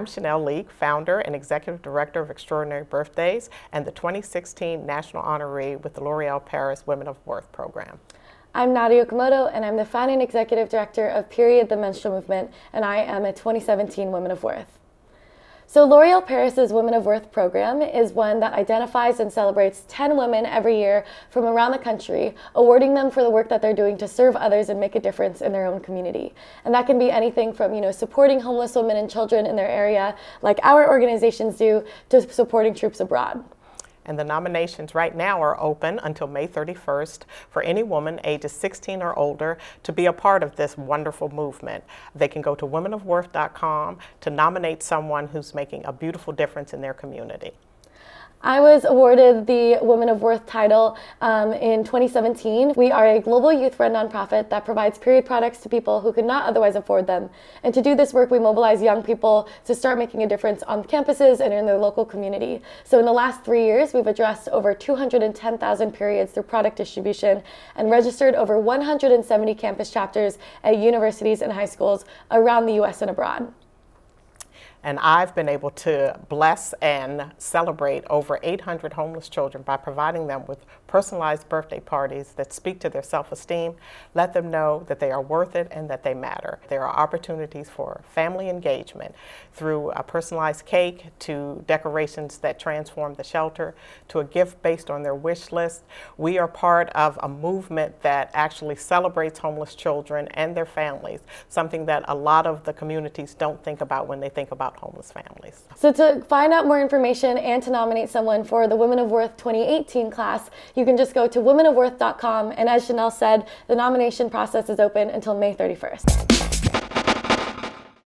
I'm Chanel Leak, founder and executive director of Extraordinary Birthdays and the 2016 National Honoree with the L'Oreal Paris Women of Worth program. I'm Nadya Okamoto, and I'm the founding executive director of Period the Menstrual Movement, and I am a 2017 Women of Worth. So, L'Oreal Paris's Women of Worth program is one that identifies and celebrates 10 women every year from around the country, awarding them for the work that they're doing to serve others and make a difference in their own community. And that can be anything from, you know, supporting homeless women and children in their area, like our organizations do, to supporting troops abroad. And the nominations right now are open until May 31st for any woman ages 16 or older to be a part of this wonderful movement. They can go to womenofworth.com to nominate someone who's making a beautiful difference in their community. I was awarded the Women of Worth title um, in 2017. We are a global youth run nonprofit that provides period products to people who could not otherwise afford them. And to do this work, we mobilize young people to start making a difference on campuses and in their local community. So, in the last three years, we've addressed over 210,000 periods through product distribution and registered over 170 campus chapters at universities and high schools around the US and abroad. And I've been able to bless and celebrate over 800 homeless children by providing them with personalized birthday parties that speak to their self esteem, let them know that they are worth it and that they matter. There are opportunities for family engagement through a personalized cake to decorations that transform the shelter to a gift based on their wish list. We are part of a movement that actually celebrates homeless children and their families, something that a lot of the communities don't think about when they think about about homeless families. So, to find out more information and to nominate someone for the Women of Worth 2018 class, you can just go to womenofworth.com. And as Chanel said, the nomination process is open until May 31st.